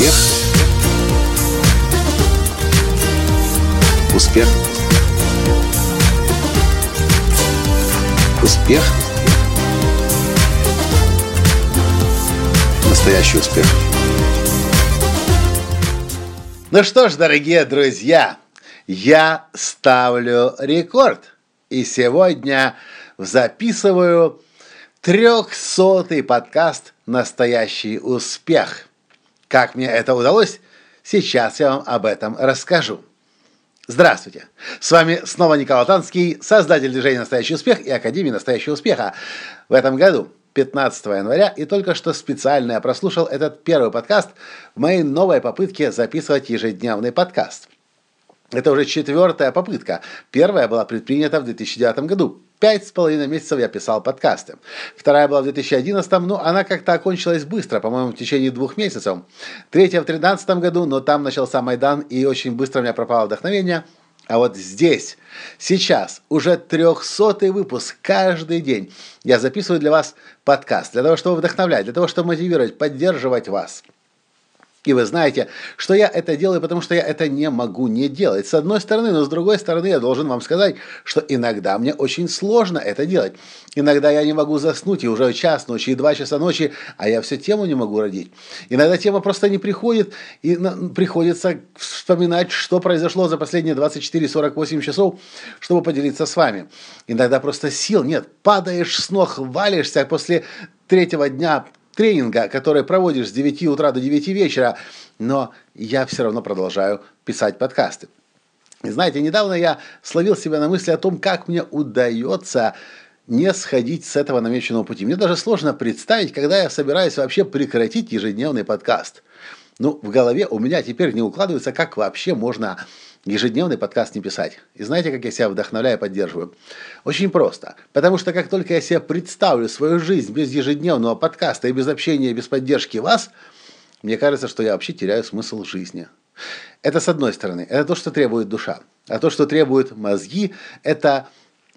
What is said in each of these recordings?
Успех. Успех. Успех. Настоящий успех. Ну что ж, дорогие друзья, я ставлю рекорд. И сегодня записываю трехсотый подкаст «Настоящий успех». Как мне это удалось, сейчас я вам об этом расскажу. Здравствуйте! С вами снова Николай Танский, создатель движения «Настоящий успех» и Академии «Настоящего успеха». В этом году 15 января и только что специально я прослушал этот первый подкаст в моей новой попытке записывать ежедневный подкаст. Это уже четвертая попытка. Первая была предпринята в 2009 году. Пять с половиной месяцев я писал подкасты. Вторая была в 2011, но она как-то окончилась быстро, по-моему, в течение двух месяцев. Третья в 2013 году, но там начался Майдан, и очень быстро у меня пропало вдохновение – а вот здесь, сейчас, уже трехсотый выпуск каждый день я записываю для вас подкаст, для того, чтобы вдохновлять, для того, чтобы мотивировать, поддерживать вас – и вы знаете, что я это делаю, потому что я это не могу не делать. С одной стороны, но с другой стороны, я должен вам сказать, что иногда мне очень сложно это делать. Иногда я не могу заснуть, и уже час ночи, и два часа ночи, а я всю тему не могу родить. Иногда тема просто не приходит, и приходится вспоминать, что произошло за последние 24-48 часов, чтобы поделиться с вами. Иногда просто сил нет, падаешь с ног, валишься после третьего дня тренинга, который проводишь с 9 утра до 9 вечера, но я все равно продолжаю писать подкасты. И знаете, недавно я словил себя на мысли о том, как мне удается не сходить с этого намеченного пути. Мне даже сложно представить, когда я собираюсь вообще прекратить ежедневный подкаст. Ну, в голове у меня теперь не укладывается, как вообще можно ежедневный подкаст не писать. И знаете, как я себя вдохновляю и поддерживаю? Очень просто. Потому что как только я себе представлю свою жизнь без ежедневного подкаста и без общения, без поддержки вас, мне кажется, что я вообще теряю смысл жизни. Это с одной стороны. Это то, что требует душа. А то, что требует мозги, это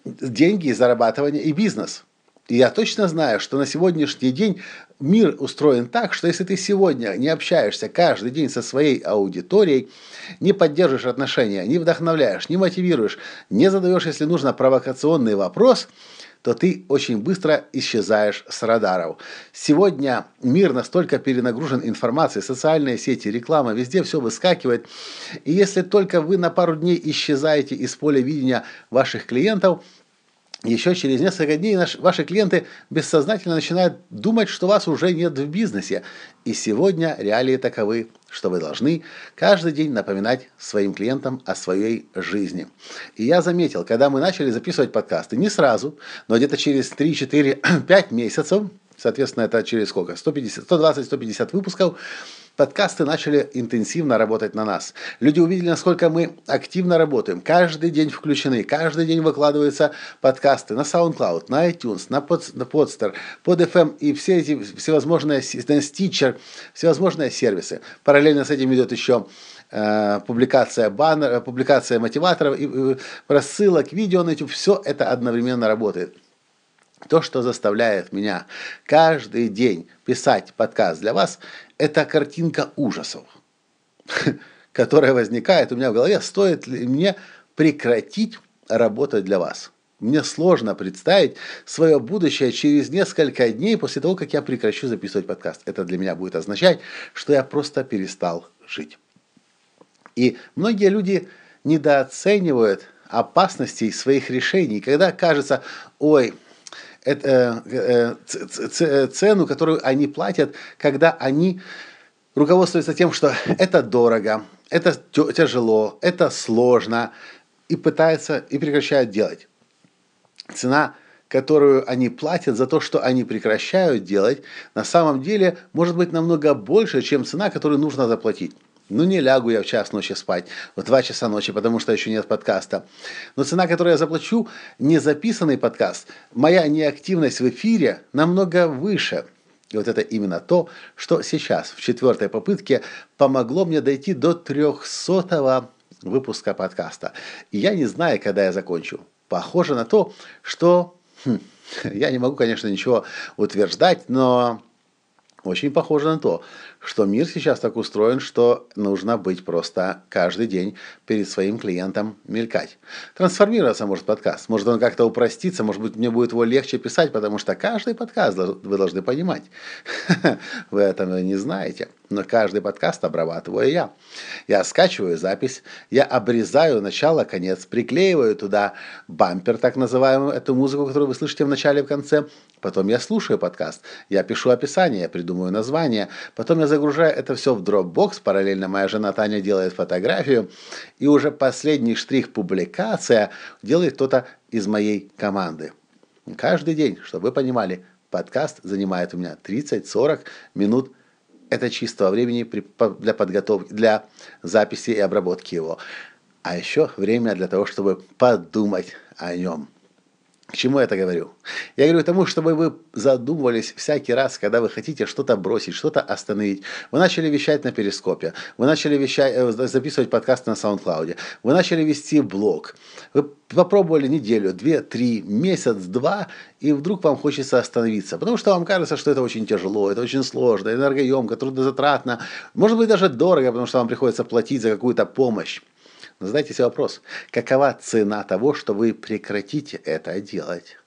деньги, зарабатывание и бизнес – и я точно знаю, что на сегодняшний день мир устроен так, что если ты сегодня не общаешься каждый день со своей аудиторией, не поддерживаешь отношения, не вдохновляешь, не мотивируешь, не задаешь, если нужно, провокационный вопрос, то ты очень быстро исчезаешь с радаров. Сегодня мир настолько перенагружен информацией, социальные сети, реклама, везде все выскакивает. И если только вы на пару дней исчезаете из поля видения ваших клиентов, еще через несколько дней наши, ваши клиенты бессознательно начинают думать, что вас уже нет в бизнесе. И сегодня реалии таковы, что вы должны каждый день напоминать своим клиентам о своей жизни. И я заметил, когда мы начали записывать подкасты, не сразу, но где-то через 3, 4, 5 месяцев, соответственно, это через сколько? 150, 120-150 выпусков, подкасты начали интенсивно работать на нас. Люди увидели, насколько мы активно работаем. Каждый день включены, каждый день выкладываются подкасты на SoundCloud, на iTunes, на, под, на Podster, под FM и все эти всевозможные, на Stitcher, всевозможные сервисы. Параллельно с этим идет еще э, публикация баннер, публикация мотиваторов, и, рассылок, видео на YouTube, все это одновременно работает. То, что заставляет меня каждый день писать подкаст для вас, это картинка ужасов, которая возникает у меня в голове, стоит ли мне прекратить работать для вас. Мне сложно представить свое будущее через несколько дней после того, как я прекращу записывать подкаст. Это для меня будет означать, что я просто перестал жить. И многие люди недооценивают опасностей своих решений, когда кажется, ой, это, э, э, цену, которую они платят, когда они руководствуются тем, что это дорого, это тяжело, это сложно, и пытаются и прекращают делать. Цена, которую они платят за то, что они прекращают делать, на самом деле может быть намного больше, чем цена, которую нужно заплатить. Ну, не лягу я в час ночи спать, в два часа ночи, потому что еще нет подкаста. Но цена, которую я заплачу, не записанный подкаст, моя неактивность в эфире намного выше. И вот это именно то, что сейчас, в четвертой попытке, помогло мне дойти до трехсотого выпуска подкаста. И я не знаю, когда я закончу. Похоже на то, что... Хм, я не могу, конечно, ничего утверждать, но очень похоже на то, что мир сейчас так устроен, что нужно быть просто каждый день перед своим клиентом мелькать. Трансформироваться может подкаст, может он как-то упроститься, может быть мне будет его легче писать, потому что каждый подкаст вы должны понимать. Вы этого не знаете, но каждый подкаст обрабатываю я. Я скачиваю запись, я обрезаю начало, конец, приклеиваю туда бампер, так называемую, эту музыку, которую вы слышите в начале и в конце, Потом я слушаю подкаст, я пишу описание, я придумываю название, потом я загружаю это все в Dropbox, параллельно моя жена Таня делает фотографию, и уже последний штрих публикация делает кто-то из моей команды. Каждый день, чтобы вы понимали, подкаст занимает у меня 30-40 минут это чистого времени для подготовки, для записи и обработки его. А еще время для того, чтобы подумать о нем. К чему я это говорю? Я говорю тому, чтобы вы задумывались всякий раз, когда вы хотите что-то бросить, что-то остановить. Вы начали вещать на Перископе, вы начали вещать, э, записывать подкасты на SoundCloud, вы начали вести блог, вы попробовали неделю, две, три, месяц, два, и вдруг вам хочется остановиться, потому что вам кажется, что это очень тяжело, это очень сложно, энергоемко, трудозатратно, может быть даже дорого, потому что вам приходится платить за какую-то помощь. Задайте себе вопрос, какова цена того, что вы прекратите это делать?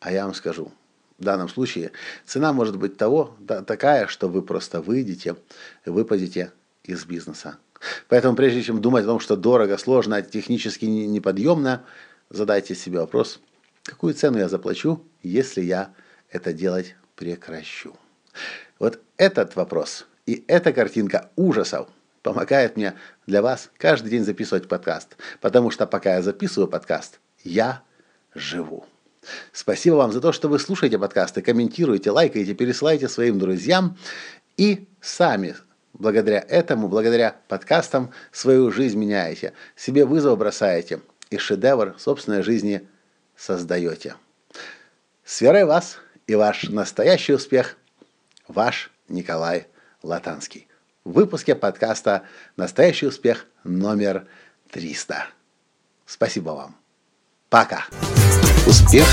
А я вам скажу, в данном случае цена может быть того, да, такая, что вы просто выйдете, выпадете из бизнеса. Поэтому прежде чем думать о том, что дорого, сложно, технически неподъемно, задайте себе вопрос, какую цену я заплачу, если я это делать прекращу. Вот этот вопрос и эта картинка ужасов – помогает мне для вас каждый день записывать подкаст. Потому что пока я записываю подкаст, я живу. Спасибо вам за то, что вы слушаете подкасты, комментируете, лайкаете, пересылаете своим друзьям и сами благодаря этому, благодаря подкастам свою жизнь меняете, себе вызов бросаете и шедевр собственной жизни создаете. С верой вас и ваш настоящий успех, ваш Николай Латанский выпуске подкаста «Настоящий успех» номер 300. Спасибо вам. Пока. Успех.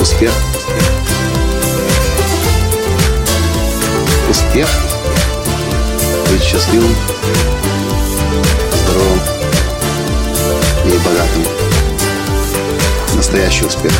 Успех. Успех. Быть счастливым, здоровым и богатым. Настоящий успех.